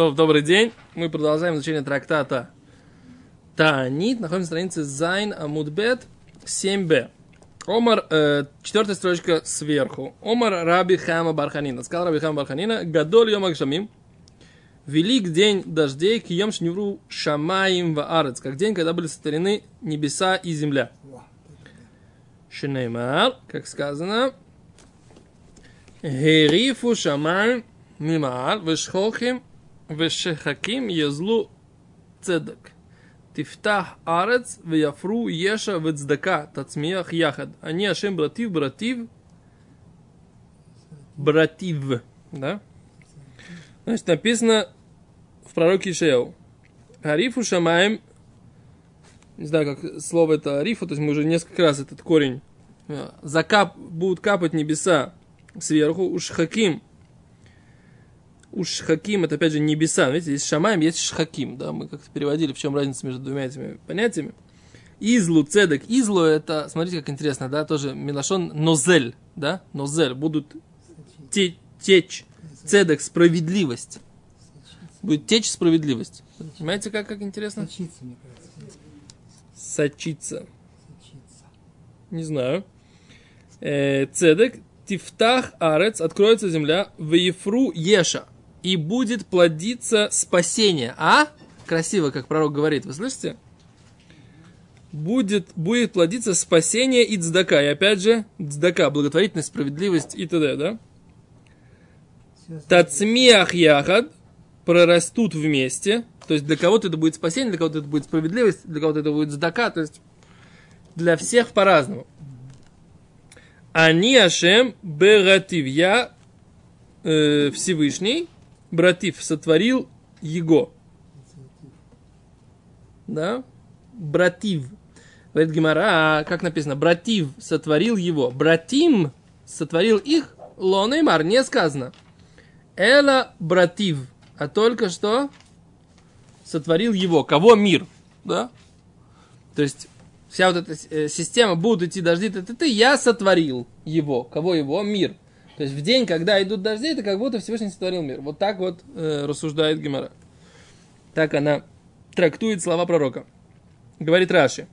טוב, добрый день. Мы продолжаем изучение трактата Таанит. Находимся на странице ז' עמוד ב' 7б. אמר, э, четвертая строчка сверху. אמר רבי חמא בר חנינא. Сказал Раби Хама бар Ханина, גדול יום הגשמים. Велик день дождей, כיום שנבראו שמים וארץ, как день, когда были сотворены небеса и земля. שנאמר, как сказано, Герифу шамаим мимаар, вешхохим, вешехаким езлу цедок. Тифтах арец, вяфру еша вецдака, тацмиях яхад. Они ашем братив, братив, братив. Да? Значит, написано в пророке Ишеу. Арифу шамаем, не знаю, как слово это арифу, то есть мы уже несколько раз этот корень, закап, будут капать небеса сверху, уж хаким, уж хаким, это опять же небеса, видите, есть шамаем, есть шхаким, да, мы как-то переводили, в чем разница между двумя этими понятиями. Излу, цедек, излу, это, смотрите, как интересно, да, тоже милашон нозель, да, нозель, будут те, течь, цедек, справедливость. Будет течь справедливость. Понимаете, как, как интересно? Сочиться, мне кажется. Сочиться. Не знаю. Э, цедек, тифтах арец, откроется земля, в Ефру еша, и будет плодиться спасение. А? Красиво, как пророк говорит, вы слышите? Будет, будет плодиться спасение и цдака. И опять же, цдака, благотворительность, справедливость и т.д., да? Тацмиах яхад прорастут вместе. То есть для кого-то это будет спасение, для кого-то это будет справедливость, для кого-то это будет здака. То есть для всех по-разному. Они Ашем Бератив. Я э, Всевышний, Братив, сотворил его. Да? Братив. Говорит Гимара, а как написано? Братив сотворил его. Братим сотворил их. Лонеймар не сказано. Эла братив. А только что сотворил его. Кого мир? Да? То есть вся вот эта э, система будут идти дожди, ты, ты, ты, я сотворил его. Кого его? Мир. То есть в день, когда идут дожди, это как будто Всевышний сотворил мир. Вот так вот э, рассуждает Гемора. Так она трактует слова пророка. Говорит Раши.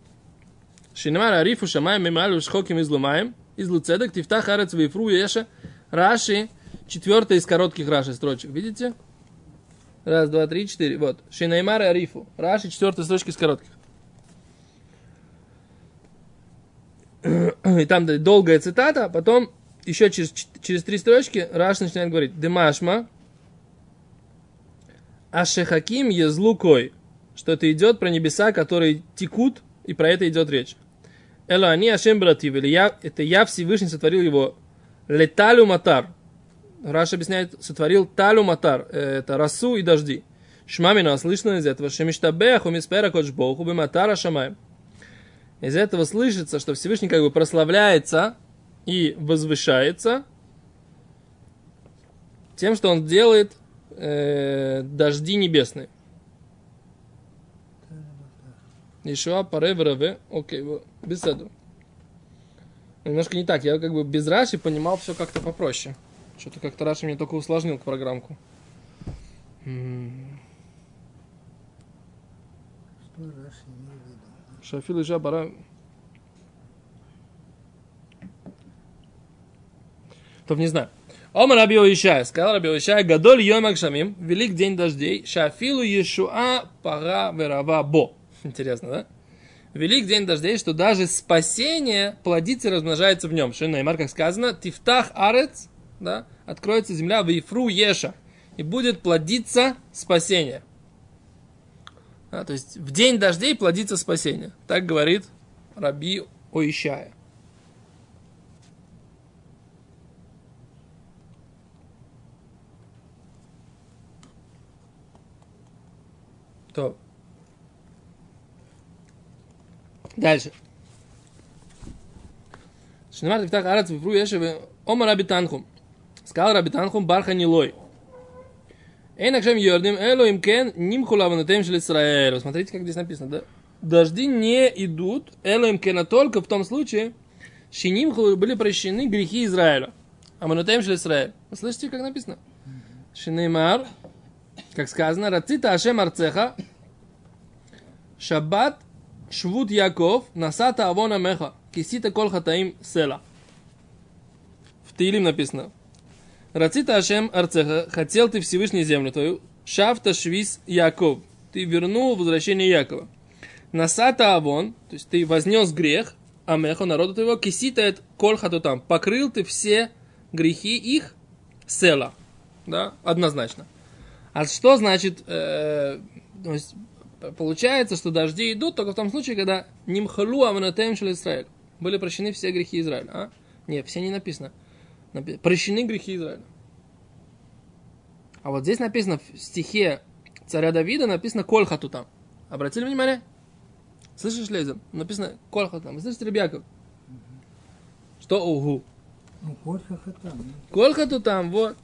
Шинамар арифу шамаем мималю шхоким из лумаем, из луцедок, тифтах арец вейфру еша. Раши, четвертая из коротких Раши строчек, видите? Раз, два, три, четыре. Вот. Шинаймар арифу. Раши, четвертая строчка из коротких. И там долгая цитата, а потом еще через, через три строчки Раш начинает говорить. Демашма Ашехаким езлукой. Что это идет про небеса, которые текут, и про это идет речь. Эло они Ашем братив, или я, это я Всевышний сотворил его. Леталю матар. Раш объясняет, сотворил талю матар. Это росу и дожди. Шмамина слышно из этого. Шемиштабеху миспера коджбоху биматара шамаем. Из этого слышится, что Всевышний как бы прославляется и возвышается тем, что он делает э, дожди небесные. Ишуа паре враве. Окей, этого. Немножко не так. Я как бы без Раши понимал все как-то попроще. Что-то как-то Раши мне только усложнил программку. Что Раши имеет в виду? Шафил Иша Бара. То не знаю. Омар Раби Ишая, сказал Раби Ишая, Гадоль Йом Акшамим, велик день дождей, Шафилу Иешуа Пара Верава Бо. Интересно, да? Велик день дождей, что даже спасение плодится и размножается в нем. Шинаймар, как сказано, Тифтах Арец, да, откроется земля в Ифру Еша, и будет плодиться спасение. Да, то есть в день дождей плодится спасение. Так говорит Раби Оишая. То. Дальше. Шинамар тифтах арец вифру ешев ома раби танхум. Сказал раби танхум барха нилой. Эй, накшем йордим, эло им кен, ним хулаванатем шел Исраэль. Смотрите, как здесь написано, да? Дожди не идут, эло им кена только в том случае, шиним были прощены грехи Израиля. Аманатем шел Исраэль. Вы слышите, как написано? Шинеймар, Как сказано, Рацита Ашем Арцеха, Шаббат Швуд Яков, Насата Авона Меха, Кисита Кол Хатаим Села. В Таилим написано. Рацита Ашем Арцеха, хотел ты Всевышний землю твою, Шафта Швис Яков, ты вернул возвращение Якова. Насата Авон, то есть ты вознес грех, Амехо, народу твоего, Кисита это Кол Хатутам, покрыл ты все грехи их, Села. Да, однозначно. А что значит, э, то есть, получается, что дожди идут только в том случае, когда нимхалу аванатем шел Израиль. Были прощены все грехи Израиля. А? Нет, все не написано. Напи- Прощены грехи Израиля. А вот здесь написано в стихе царя Давида, написано Кольхату там. Обратили внимание? Слышишь, Лейзер? Написано Кольхату там. Вы слышите, Ребяков? Что угу? Ну, Кольха Хатам. ну, Кольхату там, вот,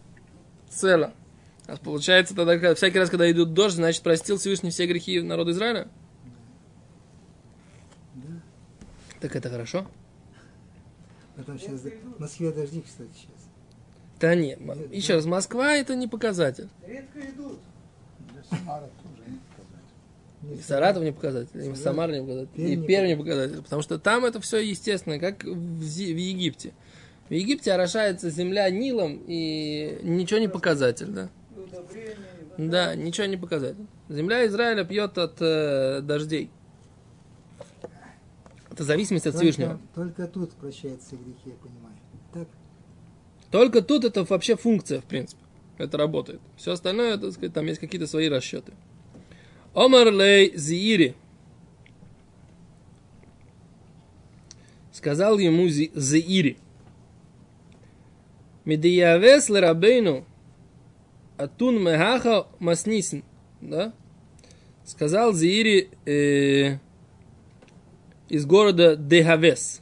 цело. А получается тогда, когда, всякий раз, когда идут дождь, значит, простил Всевышний все грехи народа Израиля? Да. Так это хорошо? Потом сейчас в Москве дожди, кстати, сейчас. Да нет, м- еще раз, Москва это не показатель. Редко идут. Для Самары тоже не И Саратов не показатель, и Самар не показатель, Пермь и Пермь не показатель, потому что там это все естественно, как в, Зи- в Египте. В Египте орошается земля Нилом, и ничего не показатель, да? Да, ничего не показатель. Земля Израиля пьет от э, дождей. Это зависимость от Всевышнего. Только, только тут прощаются грехи, я понимаю. Так? Только тут это вообще функция, в принципе. Это работает. Все остальное, так сказать, там есть какие-то свои расчеты. Омар лей зиири. Сказал ему Зи- Зиири. Медиявес лерабейну атун мехаха маснисен. Да? Сказал Зиири э, из города Дехавес.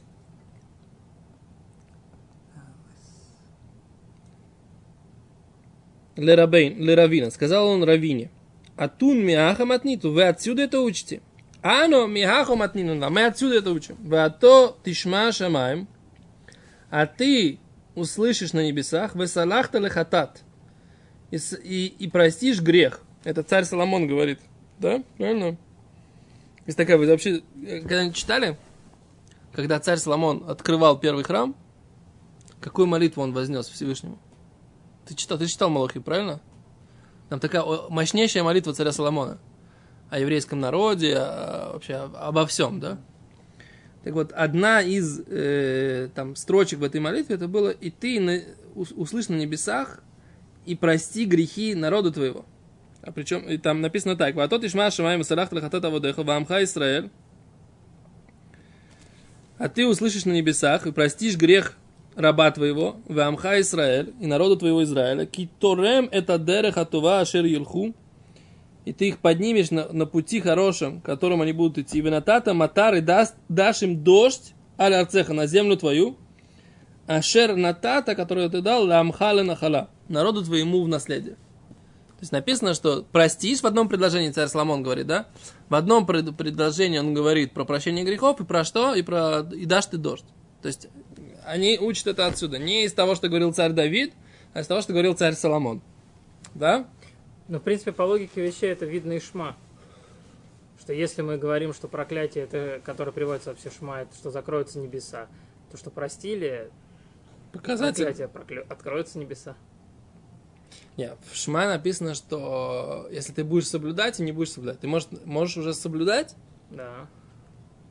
Лерабейн, Леравина. Сказал он Равине. Атун миаха матниту. Вы отсюда это учите. Ано миаху матнину. Мы отсюда это учим. Вы ато тишма шамаем. А ты услышишь на небесах. Вы салахта лехатат. И, и, и простишь грех. Это царь Соломон говорит. Да? Правильно? Есть такая, вы вообще, э, когда-нибудь читали? Когда царь Соломон открывал первый храм, какую молитву он вознес Всевышнему? Ты читал, ты читал Малахи, правильно? Там такая мощнейшая молитва царя Соломона. О еврейском народе, о- вообще об- обо всем, да? Так вот, одна из э, там строчек в этой молитве, это было «И ты на, ус- услышь на небесах и прости грехи народу твоего». А причем, и там написано так, «Ва тот ишма шамаем салах лахатат аводеха вамха Исраэль». А ты услышишь на небесах и простишь грех раба твоего, Вамха Израиль, и народу твоего Израиля, киторем это дерех атува ашер юлху, и ты их поднимешь на, на пути хорошем, которым они будут идти. Венатата матар и даст, дашь им дождь, аля арцеха, на землю твою, ашер натата, которую ты дал, ламхале нахала, народу твоему в наследие. То есть написано, что простишь в одном предложении, царь Соломон говорит, да? В одном пред- предложении он говорит про прощение грехов и про что? И про и дашь ты дождь. То есть они учат это отсюда. Не из того, что говорил царь Давид, а из того, что говорил царь Соломон. Да? Ну, в принципе, по логике вещей это видно из шма. Что если мы говорим, что проклятие, это, которое приводится вообще шма, это что закроются небеса, то что простили, Показатель. проклятие проклю... откроются небеса. Нет, в Шма написано, что если ты будешь соблюдать и не будешь соблюдать, ты можешь, можешь уже соблюдать, Да.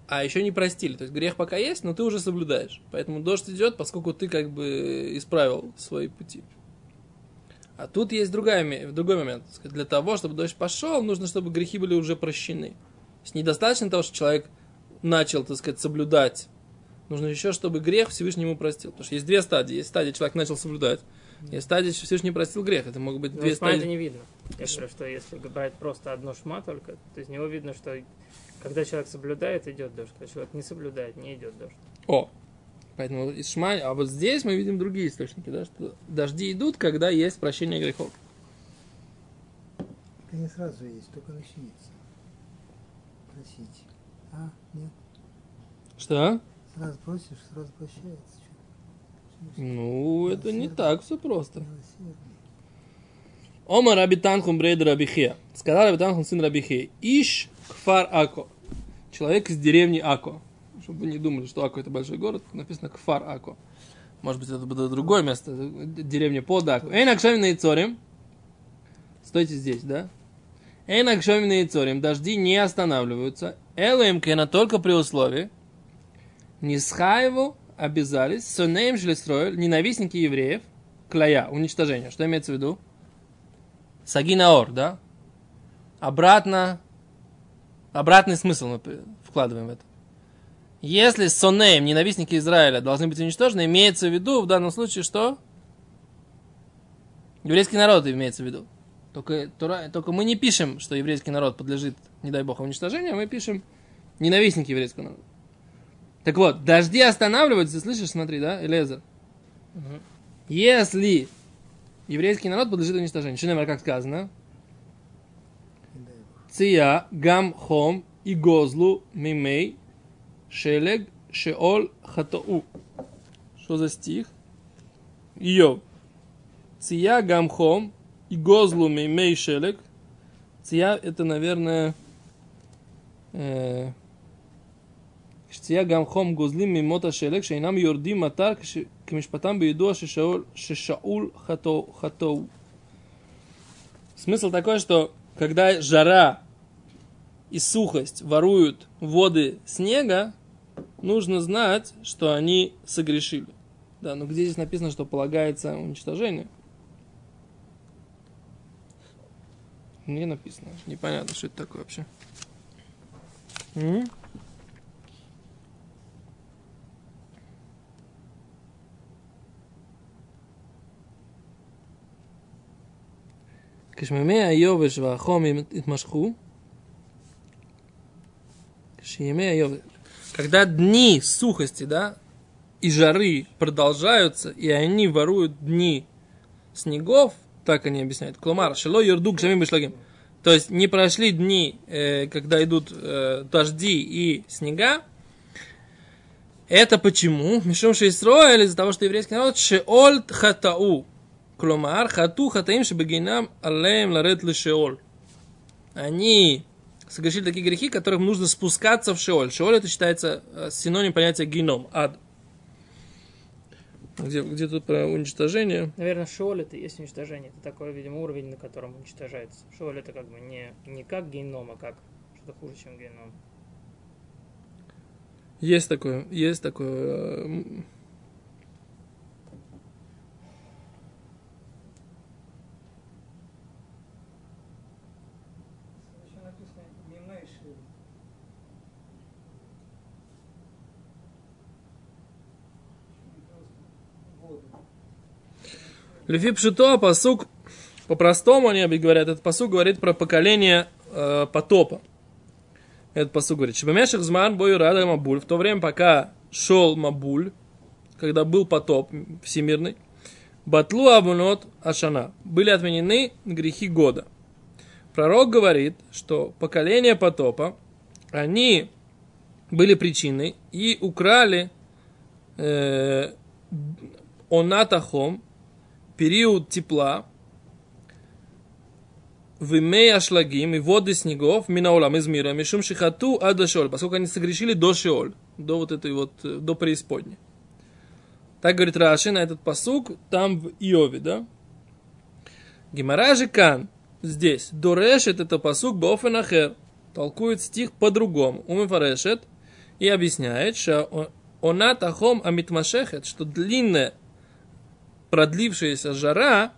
а еще не простили. То есть грех пока есть, но ты уже соблюдаешь. Поэтому дождь идет, поскольку ты как бы исправил свои пути. А тут есть другая, другой момент. Для того, чтобы дождь пошел, нужно, чтобы грехи были уже прощены. То есть недостаточно того, что человек начал, так сказать, соблюдать. Нужно еще, чтобы грех Всевышний ему простил. Потому что есть две стадии. Есть стадия, человек начал соблюдать. Есть стадия, что Всевышний простил грех. Это могут быть Но две из шма это стадии. не видно. Я говорю, что если брать просто одно шма только, то из него видно, что когда человек соблюдает, идет дождь. Когда человек не соблюдает, не идет дождь. О, поэтому из Шма, а вот здесь мы видим другие источники, да, что дожди идут, когда есть прощение грехов. Это не сразу есть, только начнется. Просить. А, нет. Что? Сразу просишь, сразу прощается. Ну, это не так все просто. Милосердный. Ома Раби Танхум Брейд Рабихе. Сказал Раби Танхум сын Рабихе. Иш Кфар Ако. Человек из деревни Ако. Чтобы вы не думали, что Ако это большой город, написано Кфар Ако. Может быть, это будет другое место, деревня под Ако. Эй, Накшамина и Цорим. Стойте здесь, да? Эй, Накшамина и Цорим. Дожди не останавливаются. Элэм Кена только при условии. Нисхаеву обязались, сонеем жилистроил, ненавистники евреев, клая, уничтожение. Что имеется в виду? Сагинаор, да? Обратно, обратный смысл мы вкладываем в это. Если сонеем, ненавистники Израиля, должны быть уничтожены, имеется в виду в данном случае что? Еврейский народ имеется в виду. Только, только мы не пишем, что еврейский народ подлежит, не дай бог, уничтожению, мы пишем ненавистники еврейского народа. Так вот, дожди останавливаются, слышишь, смотри, да, Элезер? Мгм. Если еврейский народ подлежит уничтожению, что, как сказано? Ция, гам, хом, и гозлу, мимей, шелег, шеол, хатоу. Что за стих? Йов. Ция, гам, хом, и гозлу, мимей, шелег. Ция, это, наверное, э, שצייה גם חום גוזלים ממות השלג שאינם יורדים מטר כש- כמשפטם בידוע ששאול, ששאול חטאו. חטאו. Смысл такой, что когда жара и сухость воруют воды снега, нужно знать, что они согрешили. Да, но где здесь написано, что полагается уничтожение? Не написано. Непонятно, что это такое вообще. М? כשמימי היובש והחום התמשכו, כשימי היובש... Когда дни сухости, да, и жары продолжаются, и они воруют дни снегов, так они объясняют, клумар, шело юрду к бешлагим. То есть не прошли дни, э, когда идут э, дожди и снега. Это почему? Мишум Шейсроэль из-за того, что еврейский народ шеоль хатау. Кломар, хату хатаим шебегинам алеем ларет шеоль. Они совершили такие грехи, которым нужно спускаться в шеоль. Шеоль это считается синоним понятия геном, ад. Где, где тут про уничтожение? Наверное, шиоль это есть уничтожение. Это такой, видимо, уровень, на котором уничтожается. Шиоль это как бы не, не как геном, а как что-то хуже, чем геном. Есть такое, есть такое. э, м. Еще написано Мимейши. Воду. Лефи Пшито, посук, по-простому они говорят, этот посук говорит про поколение э, потопа. Этот посук говорит, Шибамешах зман бою рада Мабуль, в то время, пока шел Мабуль, когда был потоп всемирный, Батлу Абунот Ашана, были отменены грехи года. Пророк говорит, что поколение потопа, они были причиной и украли э, онатахом, период тепла, в имея шлагим и воды снегов, минаулам из мира, мишум шихату адашоль, поскольку они согрешили до шеоль, до вот этой вот, э, до преисподней. Так говорит Раши на этот посук, там в Иове, да? Гимара же кан, здесь, дорешет это посук бофенахер, толкует стих по-другому, умефарешет, и объясняет, что она тахом амитмашехет, что длинная продлившаяся жара,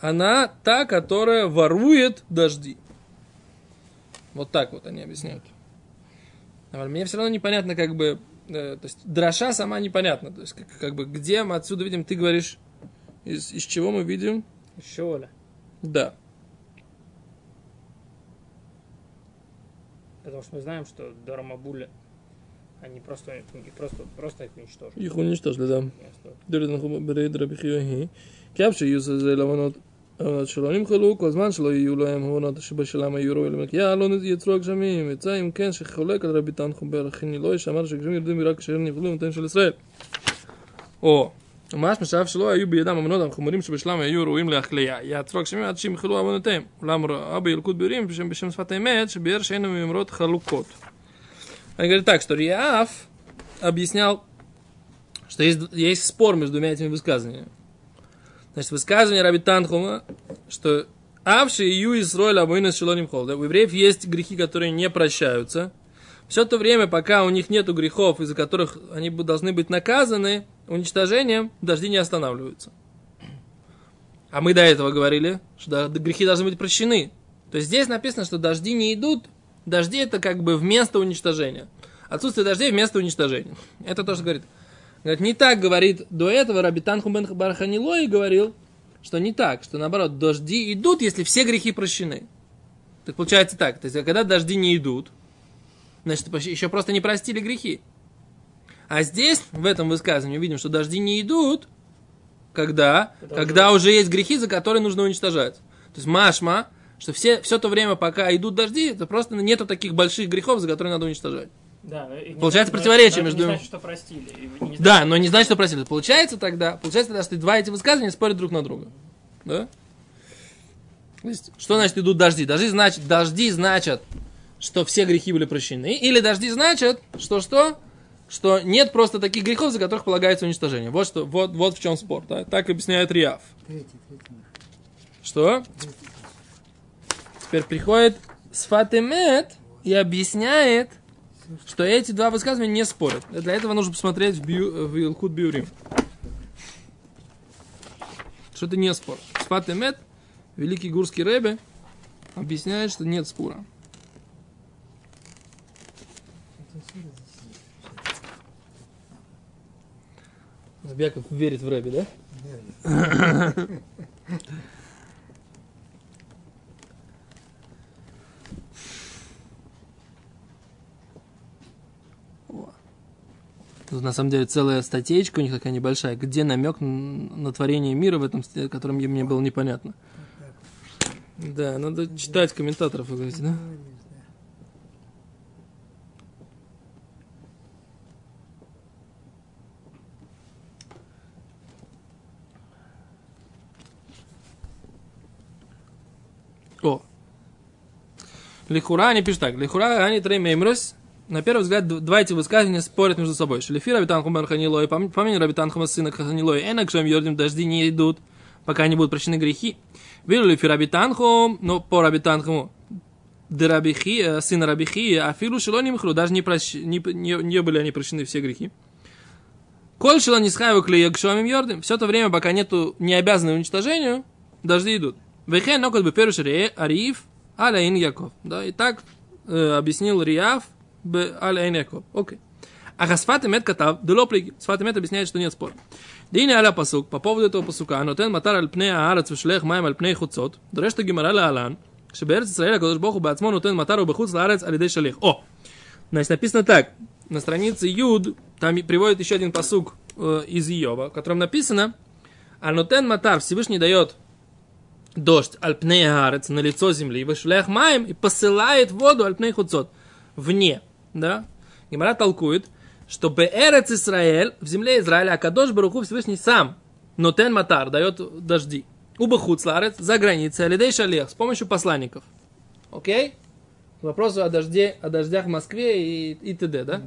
она та, которая ворует дожди. Вот так вот они объясняют. Мне все равно непонятно, как бы, э, то есть дроша сама непонятна. То есть, как, как бы, где мы отсюда видим, ты говоришь, из, из чего мы видим? Шиоля. Да. Потому что мы знаем, что до Рамабуля они просто, их просто, просто их уничтожили. Их уничтожили, да. Ясно. דורי אנחנו ברד רבי חייא היא, כי אף שיהיו זה לעוונות העוונות שלא נמחלו, כל זמן שלא יהיו להם העוונות שבשלם היו ראויים למלכייה, לא יצרו הגשמים, יצא אם כן שחולק על רבי תנחום ברכיני לא שאמר שהגשמים יורדים רק כאשר נבחלו במותיהם של ישראל. О, ממש משאף שלא היו בידם אמונות החומרים שבשלם היו ראויים להחליה. יעצרו גשמים עד שימחלו עוונותיהם. אולם ראה בילקוט ביורים בשם, בשם שפת האמת, שביאר שאין מימרות חלוקות. Он говорит так, что Риаф объяснял, что есть, есть спор между двумя этими высказываниями. Значит, высказывание Раби Танхума, что Авши и Ю Исроэль Абуинас Шелоним Хол. да, У евреев есть грехи, которые не прощаются. Все то время, пока у них нет грехов, из-за которых они должны быть наказаны, уничтожением, дожди не останавливаются. А мы до этого говорили, что грехи должны быть прощены. То есть здесь написано, что дожди не идут. Дожди это как бы вместо уничтожения. Отсутствие дождей вместо уничтожения. Это то, что говорит. Говорит, не так говорит до этого Раби Танхум бен Барханилой говорил, что не так, что наоборот, дожди идут, если все грехи прощены. Так получается так, то есть, когда дожди не идут, значит, еще просто не простили грехи. А здесь, в этом высказывании, видим, что дожди не идут, когда, когда уже есть грехи, за которые нужно уничтожать. То есть машма, что все, все то время, пока идут дожди, это просто нету таких больших грехов, за которые надо уничтожать. Да, и не Получается значит- противоречие но это между- Не значит, что простили. не значит, Да, но не значит, что просили. Получается тогда, получается тогда, что два эти высказывания спорят друг на друга. Да? То есть, что значит идут дожди? Дожди значит, дожди значат, что все грехи были прощены. Или дожди значат, что что? Что нет просто таких грехов, за которых полагается уничтожение. Вот, что, вот, вот в чем спор. Да? Так объясняет Риав. Третий, третий. Что? Теперь приходит Сфатемет и объясняет, что эти два высказывания не спорят. Для этого нужно посмотреть в, Бью, в Илкут Биурим. Что это не спор. Сфатемет, великий гурский рэбе, объясняет, что нет спора. Забьяков верит в рэбе, да? Тут, на самом деле целая статейка у них такая небольшая, где намек на творение мира в этом, стиле, которым мне- было непонятно. Да, надо читать комментаторов, вы говорите, да? О. Лихура они пишут так. Лихура они трей мемрос. На первый взгляд, два эти высказывания спорят между собой. Шелефи Рабитан Хумар Ханилой, по по мнению Рабитан Хума сына Ханилой, Энак Шем Йордим дожди не идут, пока не будут прощены грехи. Вилу Лефи Рабитан Хум, но по Рабитан Хуму, Дерабихи, э, сына Рабихи, а Филу Шелоним Хру, даже не, прощ... не, не, не были они прощены все грехи. Коль Шелон не схайву клеек Шомим Йордим, все то время, пока нету не обязаны уничтожению, дожди идут. Вехен нокот бы перуш Арииф, Аляин Яков. Да, и так э, объяснил Риав Аль Эйнеков. Окей. А Хасфат Эмет Катав, Дело Плиги. Сфат Эмет объясняет, что нет спора. Дини аля пасук, по поводу этого пасука, анотен матар аль пне аарец вешлех маем аль пне хуцот, дрешта гимара ля алан, что шеберец Исраэля кодыш боху бацмо нотен матару бехуц лаарец алидей шалех. О! Значит, написано так, на странице Юд, там приводит еще один пасук э, из Иова, в котором написано, анотен матар, Всевышний дает дождь альпней аарец на лицо земли, вешлех маем и посылает воду альпней хуцот вне да? Гимара толкует, что Беэрец Исраэль, в земле Израиля, Акадош Баруху Всевышний сам, Нотен Матар, дает дожди. Уба Хуцларец, за границей, Алидей Шалех, с помощью посланников. Окей? К вопросу о дожде, о дождях в Москве и, и т.д., да?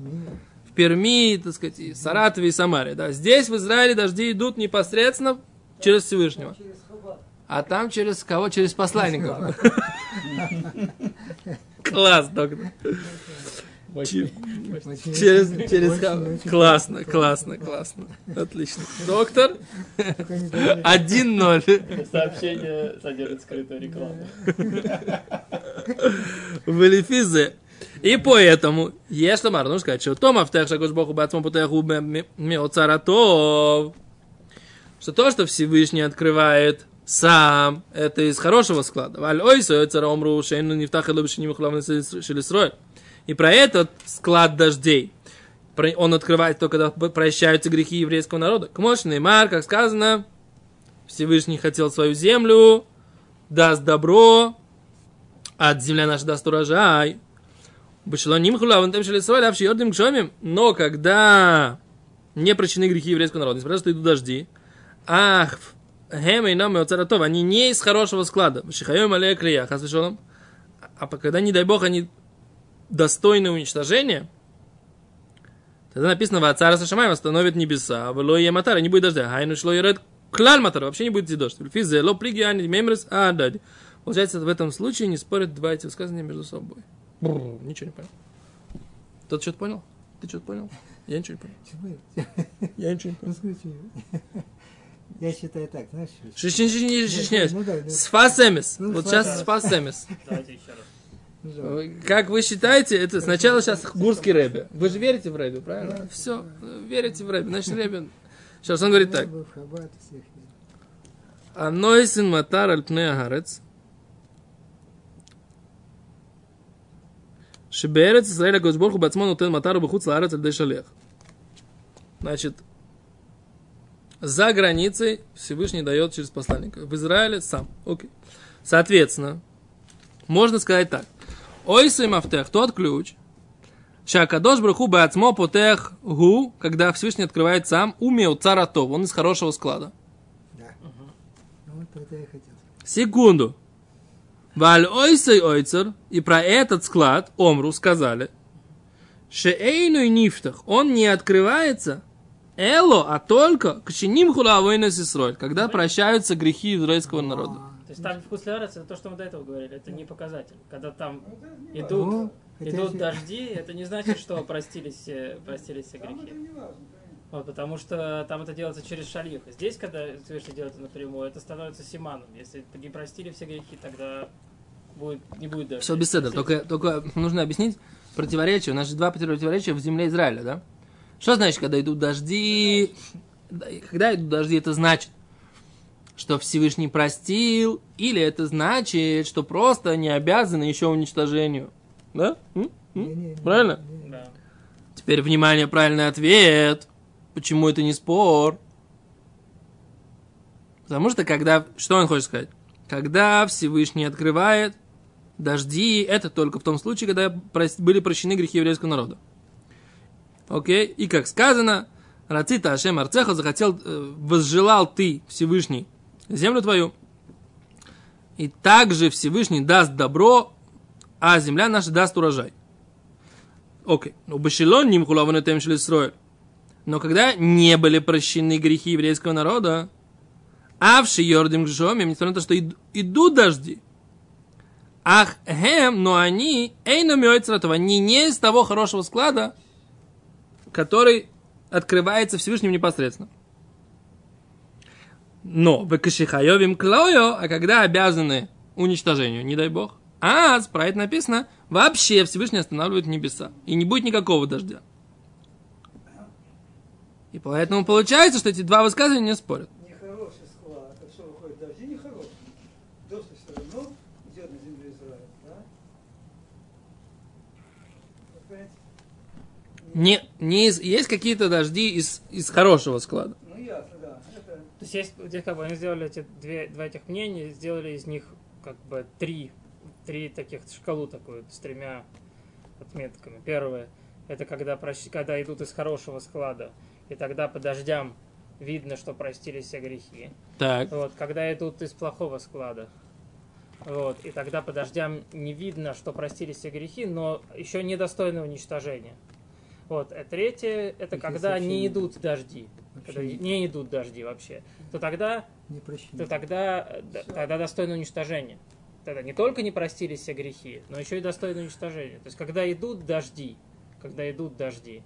В Перми, так сказать, и Саратове и Самаре, да? Здесь, в Израиле, дожди идут непосредственно через Всевышнего. А там через кого? Через посланников. Класс, доктор. Через, через Классно, классно, классно. Отлично. Доктор, Только не говори. 1-0. Сообщение содержит скрытую рекламу. в Элифизе. И поэтому, если Мар, нужно сказать, что Тома в тех шагош Богу бацму путеху меоцаратов, что то, что Всевышний открывает сам, это из хорошего склада. Валь ой, цара омру, шейну нефтах элу бешиним хлавны шелесрой. И про этот склад дождей, он открывает только когда прощаются грехи еврейского народа. Кмош Неймар, как сказано, Всевышний хотел свою землю, даст добро, от земля наша даст урожай. Но когда не прощены грехи еврейского народа, несмотря на то, что идут дожди, Ах, Хем и нам царатов, они не из хорошего склада. Шихаем алея клея. А когда, не дай бог, они достойны уничтожения, тогда написано, в цара Сашамай восстановит небеса, в лое матара не будет дождя. Хайну шло и ред клаль матара, вообще не будет идти дождь. Физе, ло плиги, ани, мемрес, а, дади. Получается, в этом случае не спорят два эти высказывания между собой. Бррр, ничего не понял. Тот что-то понял? Ты что-то понял? Я ничего не понял. Я ничего не понял. Ну. Я считаю так, знаешь, что- ну, Сфасемис. Вот сейчас сфасемис. Давайте еще раз. Жалко. Как вы считаете, это сначала сейчас гурский рэбе. Вы же верите в рэбе, правильно? Все, верите в рэбе. Значит, рэбе... Сейчас он говорит так. Анойсин матар аль пней агарец. Шиберец Израиля Госборху бацмон утен матару бахуц лаарец аль шалех. Значит, за границей Всевышний дает через посланника. В Израиле сам. Окей. Соответственно, можно сказать так. Ойсой мафтех, тот ключ, Шакадош браху бацмо потех гу, когда Всевышний открывает сам, умел царатов, он из хорошего склада. Да. Ну. Секунду. Валь ойсей ойцер, и про этот склад Омру сказали, Шеэйну и нифтах, он не открывается, эло, а только к чиним хулавойна сесроль, когда прощаются грехи израильского народа. То есть там вкус лярец, это то, что мы до этого говорили, это не показатель. Когда там Ну, идут, хотя идут если- дожди, это не значит, что простились, все- простились все грехи. Вот, потому что там это делается через шалиха. Здесь, когда Всевышний делает это напрямую, это становится симаном. Если не простили все грехи, тогда будет, не будет дождя. Все беседа, только, только нужно объяснить противоречие. У нас же два противоречия в земле Израиля, да? Что значит, когда идут дожди? Когда идут дожди, это значит, что Всевышний простил, или это значит, что просто не обязаны еще уничтожению. Да? М? М? Не-не-не, Правильно? Да. Теперь, внимание, правильный ответ. Почему это не спор? Потому что когда... Что он хочет сказать? Когда Всевышний открывает дожди, это только в том случае, когда были прощены грехи еврейского народа. Окей? И как сказано, Рацита Ашем Арцеха захотел, э, возжелал ты, Всевышний, землю твою, и также Всевышний даст добро, а земля наша даст урожай. Окей. Ну, Башилон ним хулаван тем строил. Но когда не были прощены грехи еврейского народа, а в Шиордим Гшомим, несмотря на то, что ид- идут дожди, ах, хем, но они, эйно мёйцратов, они не из того хорошего склада, который открывается Всевышним непосредственно. Но в Кашихайовим Клойо, а когда обязаны уничтожению, не дай бог, а про это написано, вообще Всевышний останавливает небеса. И не будет никакого дождя. И поэтому получается, что эти два высказывания не спорят. Нехороший склад. А что выходит? Дожди нехорошие. Дождь все равно идет на землю Израиля. Да? Не, не из- есть какие-то дожди из, из хорошего склада. Ну ясно, да. Это То есть, есть здесь как бы они сделали эти две, два этих мнения, сделали из них как бы три, три таких шкалу такую с тремя отметками. Первое, это когда, когда идут из хорошего склада, и тогда по дождям видно, что простились все грехи. Так. Вот, когда идут из плохого склада. Вот, и тогда по дождям не видно, что простились все грехи, но еще недостойно уничтожения. Вот, а третье, это Их когда не- идут дожди. Когда не- идут дожди вообще. То тогда, Не то тогда, э, тогда достойно уничтожения. Тогда не только не простились все грехи, но еще и достойно уничтожения. То есть, когда идут дожди, когда идут дожди,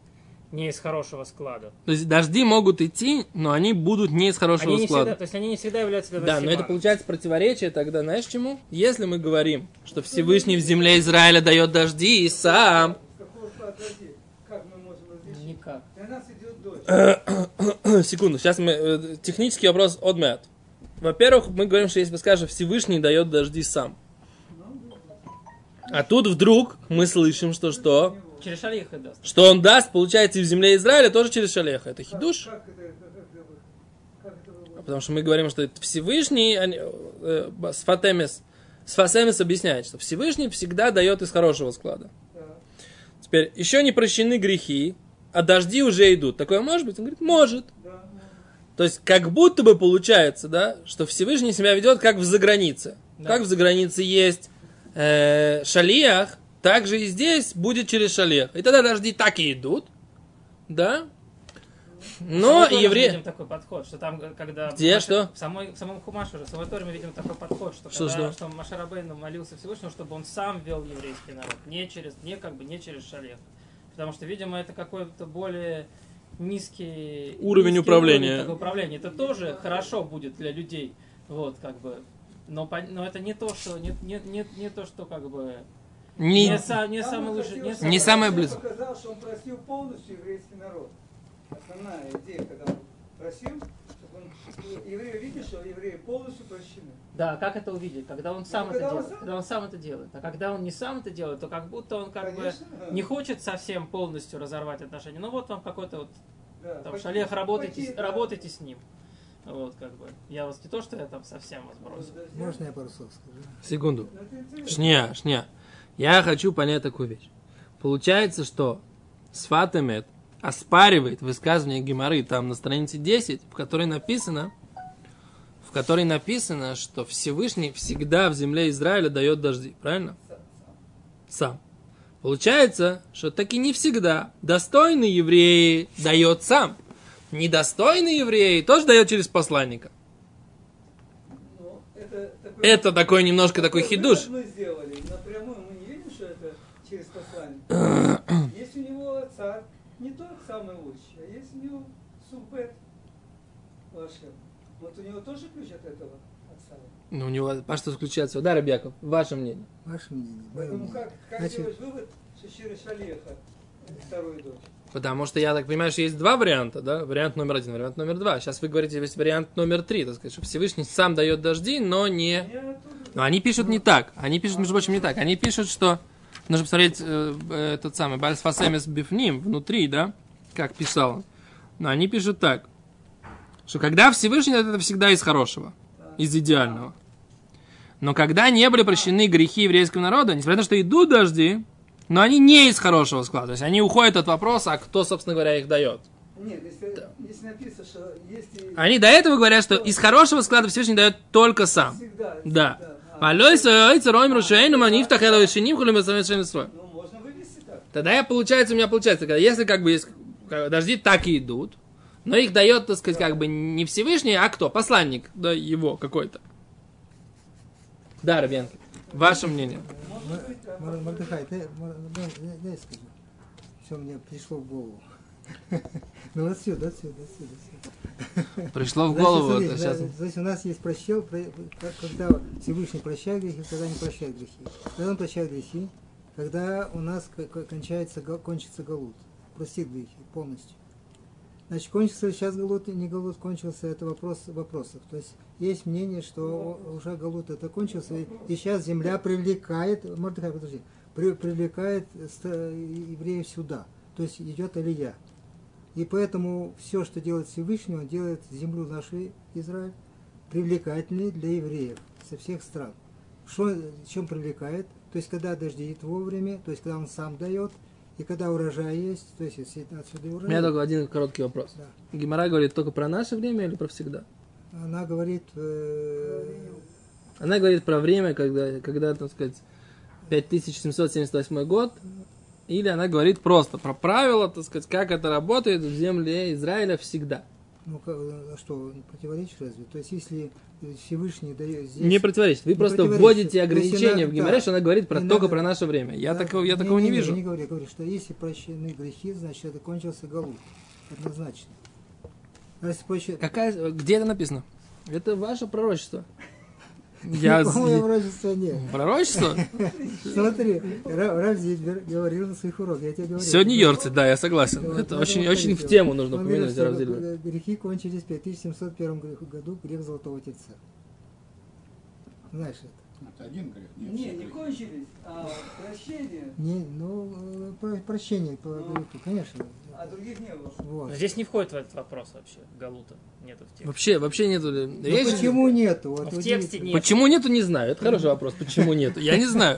не из хорошего склада. То есть дожди могут идти, но они будут не из хорошего Они не склада. всегда, то есть они не всегда являются Да, но это получается противоречие тогда, знаешь чему? Если мы говорим, что Всевышний в земле Израиля дает дожди и сам, с какого склада дожди? Как мы можем различить? Никак. Для нас идет дождь. Секунду, сейчас мы... э, Технический вопрос от Мэтт. Во-первых, мы говорим, что если мы скажем, Всевышний дает дожди сам. А тут вдруг мы слышим, что что? Через шалиха даст. Что он даст, получается, и в земле Израиля тоже через Шалеха. Это хидуш. Как это, как это, как это вы- Потому что мы говорим, что это Всевышний, они, э, э, Сфатемис, Сфасемис объясняет, что Всевышний всегда дает из хорошего склада. Да. Теперь, еще не прощены грехи, а дожди уже идут. Такое может быть? Он говорит, может. Да, То есть, как будто бы получается, да, что Всевышний себя ведет как в загранице. Да. Как в загранице есть э, шалиях, так же и здесь будет через шалиях. И тогда дожди так и идут, да. Но Торе мы евреи... видим такой подход, что там, когда... Где, в Маше- что? В, самой, в самом Хумаше уже, в самой Торе мы видим такой подход, что, Что, когда, что? что Машарабейну молился Всевышнему, чтобы он сам вел еврейский народ, не через, не как бы, не через шалех. Потому что, видимо, это какой-то более низкий Уровень низкий управления. уровень управления. Это тоже хорошо будет для людей, вот как бы. Но, но это не то, что не, не, не, не то, что как бы Не, не, са- не Самое самый лучший, не, Не самый- близкое. показал, что он просил полностью еврейский народ. Основная идея, когда он просил, он, евреи видели, что евреи полностью прощены. Да, как это увидеть? Когда он сам Ну, это когда он делает. сам. Когда он сам это делает. А когда он не сам это делает, то как будто он как Конечно. бы не хочет совсем полностью разорвать отношения. Ну вот вам какой-то вот Да, там почти- шалех, работайте, да. работайте с ним. Вот как бы. Я вас не то, что я там совсем вас бросил. Можно я пару слов скажу? Секунду. Ну, это. Шня, шня. Я хочу понять такую вещь. Получается, что Сфатемет оспаривает высказывание Геморы там на странице 10, в которой написано, в которой написано, что Всевышний всегда в земле Израиля дает дожди. Правильно? Сам. Получается, что таки не всегда достойный еврей дает сам. Недостойный еврей тоже дает через посланника. Это, такой- Это такой немножко такой хидуш. сделали. Напрямую мы не видим, что это через посланника. есть у него царь, самый лучший, а есть у него суббет Вашем. Вот у него тоже ключ от этого отца. Ну, у него, а что заключается? Да, Рабьяков, ваше мнение. Ваше мнение, Поэтому мнение. как, как Значит, делать вывод, что через Шалеха вторую дочь? Потому что я так понимаю, что есть два варианта, да? Вариант номер один, вариант номер два. Сейчас вы говорите, есть вариант номер три, так сказать, что Всевышний сам дает дожди, но не... Но они пишут не так. Они пишут, между прочим, не так. Они пишут, что... Нужно посмотреть э, э, тот самый Бальсфасемис Бифним внутри, да? Как писал. Но они пишут так. Что когда Всевышний, это всегда из хорошего. Из идеального. Но когда не были прощены грехи еврейского народа, несмотря на то, что идут дожди, но они не из хорошего склада. То есть они уходят от вопроса, а кто, собственно говоря, их дает. Нет, если, если написано, что есть Они до этого говорят, что из хорошего склада Всевышний дает только сам. всегда. Да. А. Тогда я, получается, у меня получается, когда если как бы есть, дожди так и идут, но их дает, так сказать, как бы не Всевышний, а кто? Посланник, да, его какой-то. Да, Рабенко, ваше мнение. Мордыхай, ты, дай- дай скажу. Все мне пришло в голову. Ну отсюда, отсюда, отсюда. Пришло в Значит, голову, смотри, это сейчас... Значит, у нас есть прощел, про- как- когда Всевышний прощает грехи, когда не прощает грехи. Когда он прощает грехи, когда у нас кончается, кончится галут, простит грехи полностью. Значит, кончился сейчас галут, не галут, кончился, это вопрос вопросов. То есть есть мнение, что уже галут это кончился, и, и сейчас земля привлекает, Мордыхай, подожди, при- привлекает евреев сюда. То есть идет алия. И поэтому все, что делает Всевышний, он делает землю нашу, Израиль, привлекательной для евреев со всех стран. Что, чем привлекает? То есть, когда дожди идут вовремя, то есть, когда он сам дает, и когда урожай есть, то есть, если отсюда и У урожай, меня только один короткий вопрос. Да. Гимара говорит только про наше время или про всегда? она говорит, э, Она говорит про время, когда, когда так сказать, 5778 год, или она говорит просто про правила, так сказать, как это работает в земле Израиля всегда. Ну, как, а что, противоречит разве? То есть, если Всевышний дает здесь... Не противоречит. Вы Не просто вводите ограничения в Гимаре, что она говорит про, только про наше время. Я, Да. такого, я такого не, Не вижу. не говорю, я говорю, что если прощены грехи, значит, это кончился галут. Однозначно. А если прощ- Какая, где это написано? Это ваше пророчество. Я... По-моему, пророчества нет. Пророчество? Смотри, Ра- Рав Зильбер говорил на своих уроках, я тебе говорю. Все Нью-Йоркцы, да, я согласен. Вот, Это очень, очень в тему нужно он упомянуть, Рав Зильбер. Грехи кончились в 5701 грех- году, грех Золотого Тельца. Знаешь это? Это один грех. Не, все не грехи. кончились, а прощение, Не, ну, э, про- прощение по Ну. греху, конечно. а других не было. Вот. Здесь не входит в этот вопрос вообще. Галута нету в тексте. Вообще, вообще нету. Ну, Есть- почему нету? Вот В удивительно. тексте нет. Почему нету, не знаю. Это хороший вопрос. Почему нету? Я не знаю.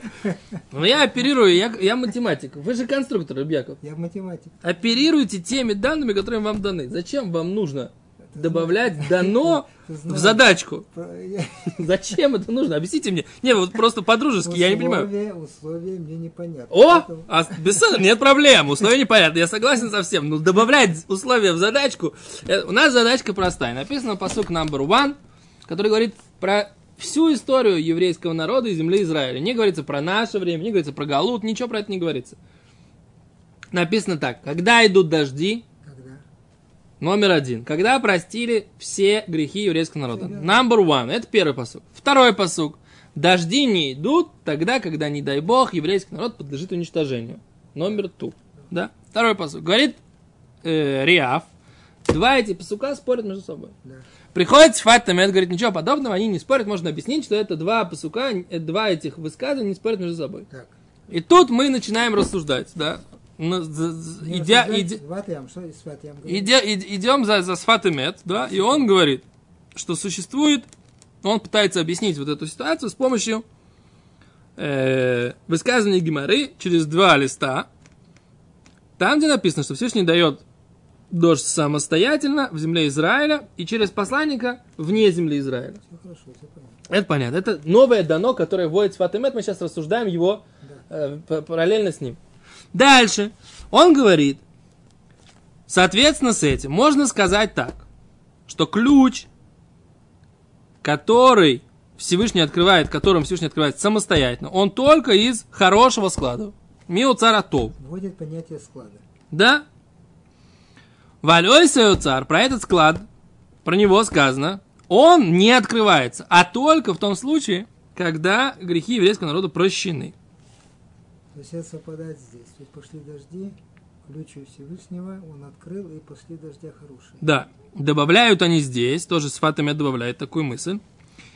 Но я оперирую, я, я математик. Вы же конструктор, Рыбьяков. Я математик. Оперируйте теми данными, которые вам даны. Зачем вам нужно добавлять дано в задачку? Зачем это нужно? Объясните мне. Не, вот просто по-дружески, я не понимаю. Условия, мне непонятно. О, а без нет проблем, условия непонятны, я согласен со всем. Но добавлять условия в задачку, э, у нас задачка простая. Написано посук number one, который говорит про всю историю еврейского народа и земли Израиля. Не говорится про наше время, не говорится про Галут, ничего про это не говорится. Написано так, когда идут дожди? Номер один. Когда простили все грехи еврейского народа. Number one. Это первый посук. Второй посук. Дожди не идут тогда, когда, не дай бог, еврейский народ подлежит уничтожению. Номер ту. Да? Второй посук. Говорит э, Риаф. Два эти посука спорят между собой. Да. Приходит Сфат Тамет, говорит, ничего подобного, они не спорят. Можно объяснить, что это два посука, э, два этих высказывания не спорят между собой. Так. И тут мы начинаем рассуждать, да? Идя- идя- идем за, за Сфатемет, да, и он говорит, что существует, он пытается объяснить вот эту ситуацию с помощью э, высказывания Гимары через два листа, там, где написано, что Всевышний дает дождь самостоятельно в земле Израиля и через посланника вне земли Израиля. Все хорошо, все понятно. Это понятно. Это новое дано, которое вводит Сфатемет. Мы сейчас рассуждаем его э, п- параллельно с ним. Дальше. Он говорит, соответственно, с этим можно сказать так, что ключ, который Всевышний открывает, которым Всевышний открывает самостоятельно, он только из хорошего склада. Мио царатов. Вводит понятие склада. Да? Валёй царь, про этот склад, про него сказано, он не открывается, а только в том случае, когда грехи еврейского народа прощены. Это совпадает здесь. То есть пошли дожди, ключ у Всевышнего, он открыл, и пошли дождя хорошие. Да, добавляют они здесь, тоже с Фатами добавляет такую мысль.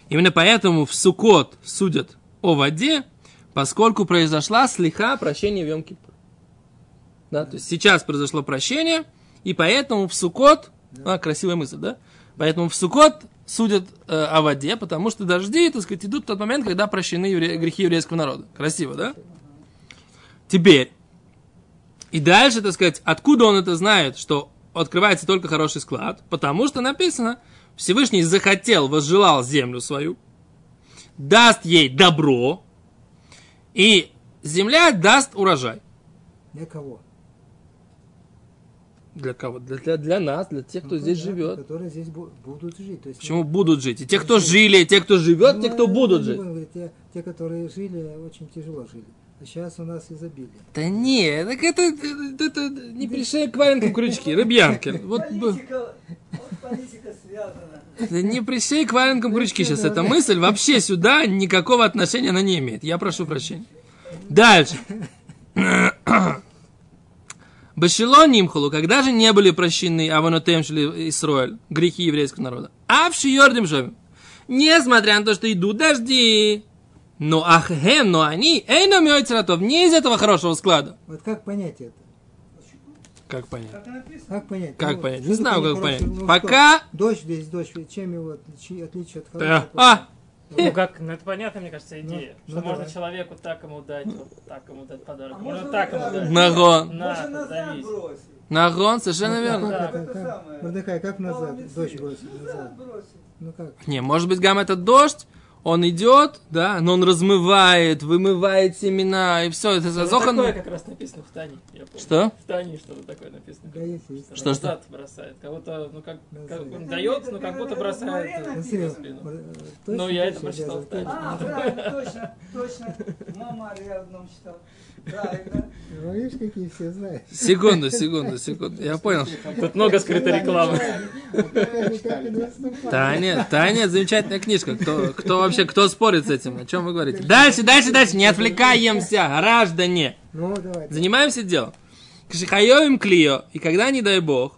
Именно поэтому в Сукот судят о воде, поскольку произошла слиха прощения в йом Да, то есть сейчас произошло прощение, и поэтому в Сукот, а, красивая мысль, да? Поэтому в Сукот судят э, о воде, потому что дожди, так сказать, идут в тот момент, когда прощены евре- грехи еврейского народа. Красиво, да? Теперь, и дальше, так сказать, откуда он это знает, что открывается только хороший склад? Потому что написано, Всевышний захотел, возжелал землю свою, даст ей добро, и земля даст урожай. Для кого? Для кого? Для, для, для нас, для тех, кто Ну, здесь понятно, живет. Которые здесь бу- будут жить. То есть, Почему будут жить? И те, кто жили, и те, кто живет, Ну, те, кто ну, будут жить. те, которые жили, очень тяжело жили. А сейчас у нас изобилие. Да не, так это, это, это не пришей к валенкам крючки, рыбьянки. Вот, Политика, вот политика связана. да не пришей к валенкам крючки сейчас. Эта мысль вообще сюда никакого отношения она не имеет. Я прошу прощения. Дальше. Башило Нимхулу, когда же не были прощены Аванотем шли Исроэль, грехи еврейского народа? А в Шиордим. Несмотря на то, что идут дожди. Но ахем, но они, эй, но мёйцератов, не из этого хорошего склада. Вот как понять это? Как понять? Как? Как понять? Как Ну, понять? Не знаю, как понять. Ну, Пока- что? Дождь здесь, дождь, чем его отличи- отличие от Э, хорошего? а, Ну, как, ну, это понятно, мне кажется, идея. Ну, что ну, можно давай. человеку так ему дать, вот так ему дать подарок. А можно можно так ему дать. Нагон. На, Можно назад бросить. Нагон, совершенно Ну, верно. Как Да, это, это как? самое. Мордекай, как назад? Дождь бросить назад. Ну как? Не, может быть, гам этот дождь, он идет, да, но он размывает, вымывает семена, и все, это зазохан. такое как раз написано в Тане. я помню. Что? В Тане что-то такое написано. Да, есть, есть. Что, что? Бросает. Будто, ну как, как он дает, но как будто бросает. Ну, в спину. э, Ну, я это прочитал в. Тане. А, правильно, точно, точно. Мама я в одном читал. Правильно. Ну, Видишь, какие все знают. Секунду, секунду, секунду. Я понял. Тут много скрытой рекламы. Таня, Таня, замечательная книжка. Кто, кто вообще, кто спорит с этим? О чем вы говорите? Дальше, дальше, дальше. Не отвлекаемся, граждане. Ну, давай. Занимаемся делом. Кшихайовим клио. И когда, не дай бог,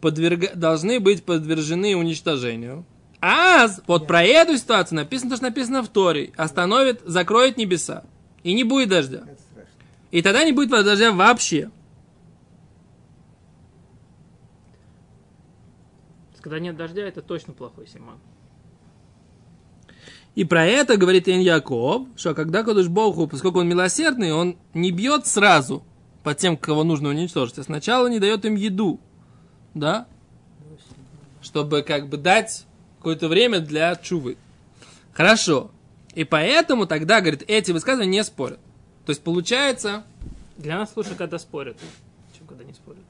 подверга- должны быть подвержены уничтожению. А вот про эту ситуацию написано то, что написано в Торе. Остановит, закроет небеса. И не будет дождя. Это страшно. И тогда не будет дождя вообще. Когда нет дождя, это точно плохой симан. И про это говорит Ин Яков, что когда Кодыш Богу, поскольку он милосердный, он не бьет сразу по тем, кого нужно уничтожить, а сначала не дает им еду. Да? чтобы как бы дать какое-то время для чувы. Хорошо. И поэтому тогда, говорит, эти высказывания не спорят. То есть получается, Для нас лучше, когда спорят, чем когда не спорят.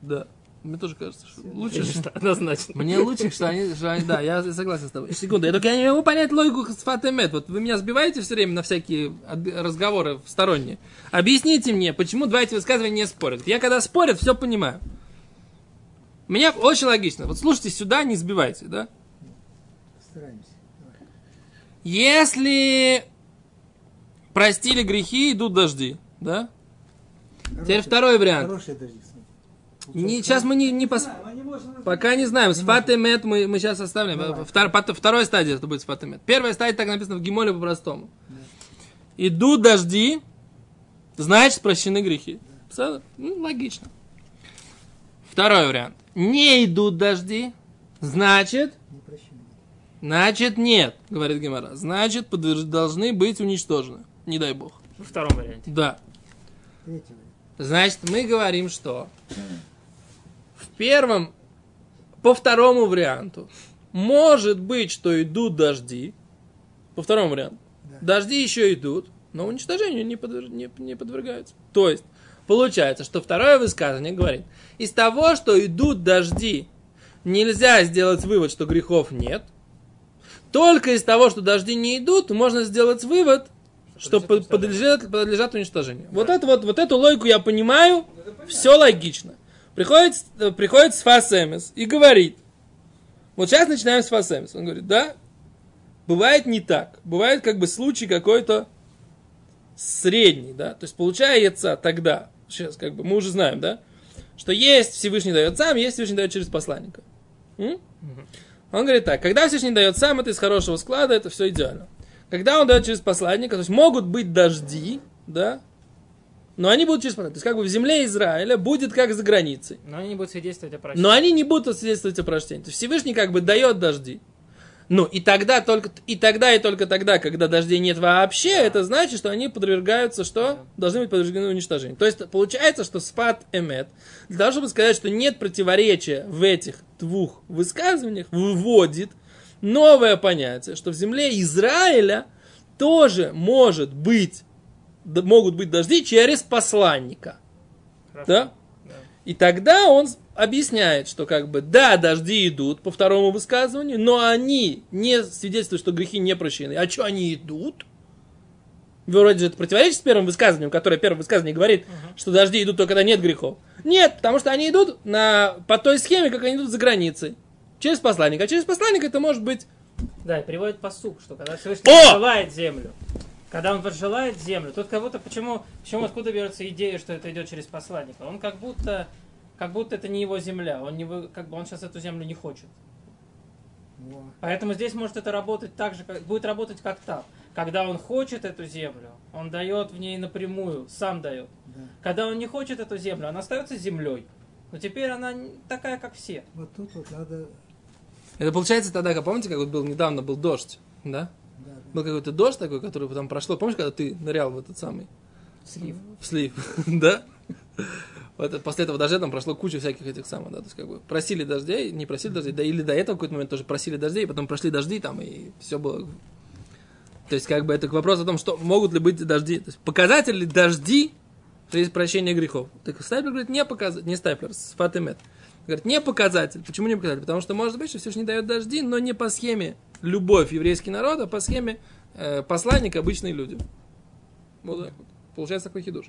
да, мне тоже кажется, что лучше, Конечно, однозначно. Мне лучше, что они, что они- да, я согласен с тобой. Секунду, я только я не могу понять логику с Фатемет. Вот вы меня сбиваете все время на всякие разговоры сторонние. Объясните мне, почему два эти высказывания не спорят. Я когда спорят, все понимаю. Меня очень логично. Вот слушайте сюда, не сбивайте, да? Стараемся. Если простили грехи, идут дожди, да? Теперь Хорошие- второй вариант. Хорошие дожди. Не, сейчас мы не, не пос... Да, мы не можем Пока не знаем. С Фатемет мы, мы сейчас оставим. Давай. Втор- пот- вторая стадия это будет с Фатемет. Первая стадия так написано в Гимоле по-простому. Идут дожди, значит прощены грехи. Всё? Ну, логично. Второй вариант. Не идут дожди, значит, Не прощены. Значит нет, говорит Гемора. Значит, подверж- должны быть уничтожены. Не дай бог. Во втором варианте. Да. Значит, мы говорим, что в первом, по второму варианту, может быть, что идут дожди. По второму варианту. Да. Дожди еще идут, но уничтожению не, подвер- не- не подвергаются. То есть, получается, что второе высказывание говорит, из того, что идут дожди, нельзя сделать вывод, что грехов нет. Только из того, что дожди не идут, можно сделать вывод, что под- подлежат, подлежат уничтожению. Вот, это вот, вот эту логику я понимаю, все логично. Приходит, э, приходит Сфасемес и говорит, вот сейчас начинаем с Фасемес. Он говорит, да, бывает не так. Бывает как бы случай какой-то средний, да. То есть получается тогда, сейчас как бы мы уже знаем, да, что есть Всевышний дает сам, есть Всевышний дает через посланника. М? Он говорит так, когда Всевышний дает сам, это из хорошего склада, это все идеально. Когда он дает через посланника, то есть могут быть дожди, да, но они будут через посланника. То есть как бы в земле Израиля будет как за границей. Но они не будут свидетельствовать о прощении. Но они не будут свидетельствовать о прощении. То есть Всевышний как бы дает дожди. Ну, и тогда только, и тогда, и только тогда, когда дождей нет вообще, это значит, что они подвергаются, что? Должны быть подвергены уничтожению. То есть, получается, что спад эмет, для того, чтобы сказать, что нет противоречия в этих двух высказываниях, выводит новое понятие, что в земле Израиля тоже может быть, могут быть дожди через посланника. Хорошо. Да? И тогда он объясняет, что как бы да, дожди идут по второму высказыванию, но они не свидетельствуют, что грехи не прощены. А что они идут? Вроде же это противоречит с первым высказыванием, которое первое высказывание говорит, что дожди идут только когда нет грехов. Нет, потому что они идут на, по той схеме, как они идут за границей. Через посланника. А через посланника это может быть... Да, и приводит посук, что когда Всевышний О! пожелает землю, когда он пожелает землю, тут как будто почему, почему откуда берется идея, что это идет через посланника? Он как будто, как будто это не его земля, он не вы- как бы он сейчас эту землю не хочет. Во. Поэтому здесь может это работать так же, как, будет работать как там. Когда он хочет эту землю, он дает в ней напрямую, сам дает. Да. Когда он не хочет эту землю, она остается землей. Но теперь она такая, как все. Вот тут вот надо... Это получается тогда, как помните, как вот был недавно был дождь, да? Да, да. Был какой-то дождь такой, который потом прошло. Помнишь, когда ты нырял в этот самый Слив. в слив, да? После этого дождя там прошло куча всяких этих самых, да, то есть как бы просили дождей, не просили дождей, да или до этого какой-то момент тоже просили дождей, потом прошли дожди там, и все было... То есть как бы это вопрос о том, что могут ли быть дожди, то есть показатель ли дожди, есть прощение грехов. Так Стайплер говорит, не показатель, не Стайплер, с Фатемет. Говорит, не показатель. Почему не показатель? Потому что может быть, что Всевышний дает дожди, но не по схеме любовь еврейский народ, а по схеме э, посланник обычные люди. Вот. Получается такой хидуш.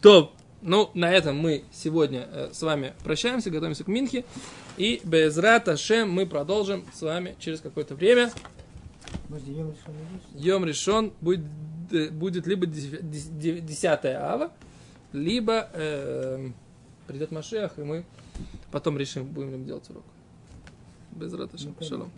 То, ну, на этом мы сегодня э, с вами прощаемся, готовимся к Минхе. И без Рата Шем мы продолжим с вами через какое-то время. Йом решен будет, э, будет либо 10 ава, либо э, придет Машех, и мы потом решим, будем ли делать урок. Без Рата Шем. Ну, Шалом.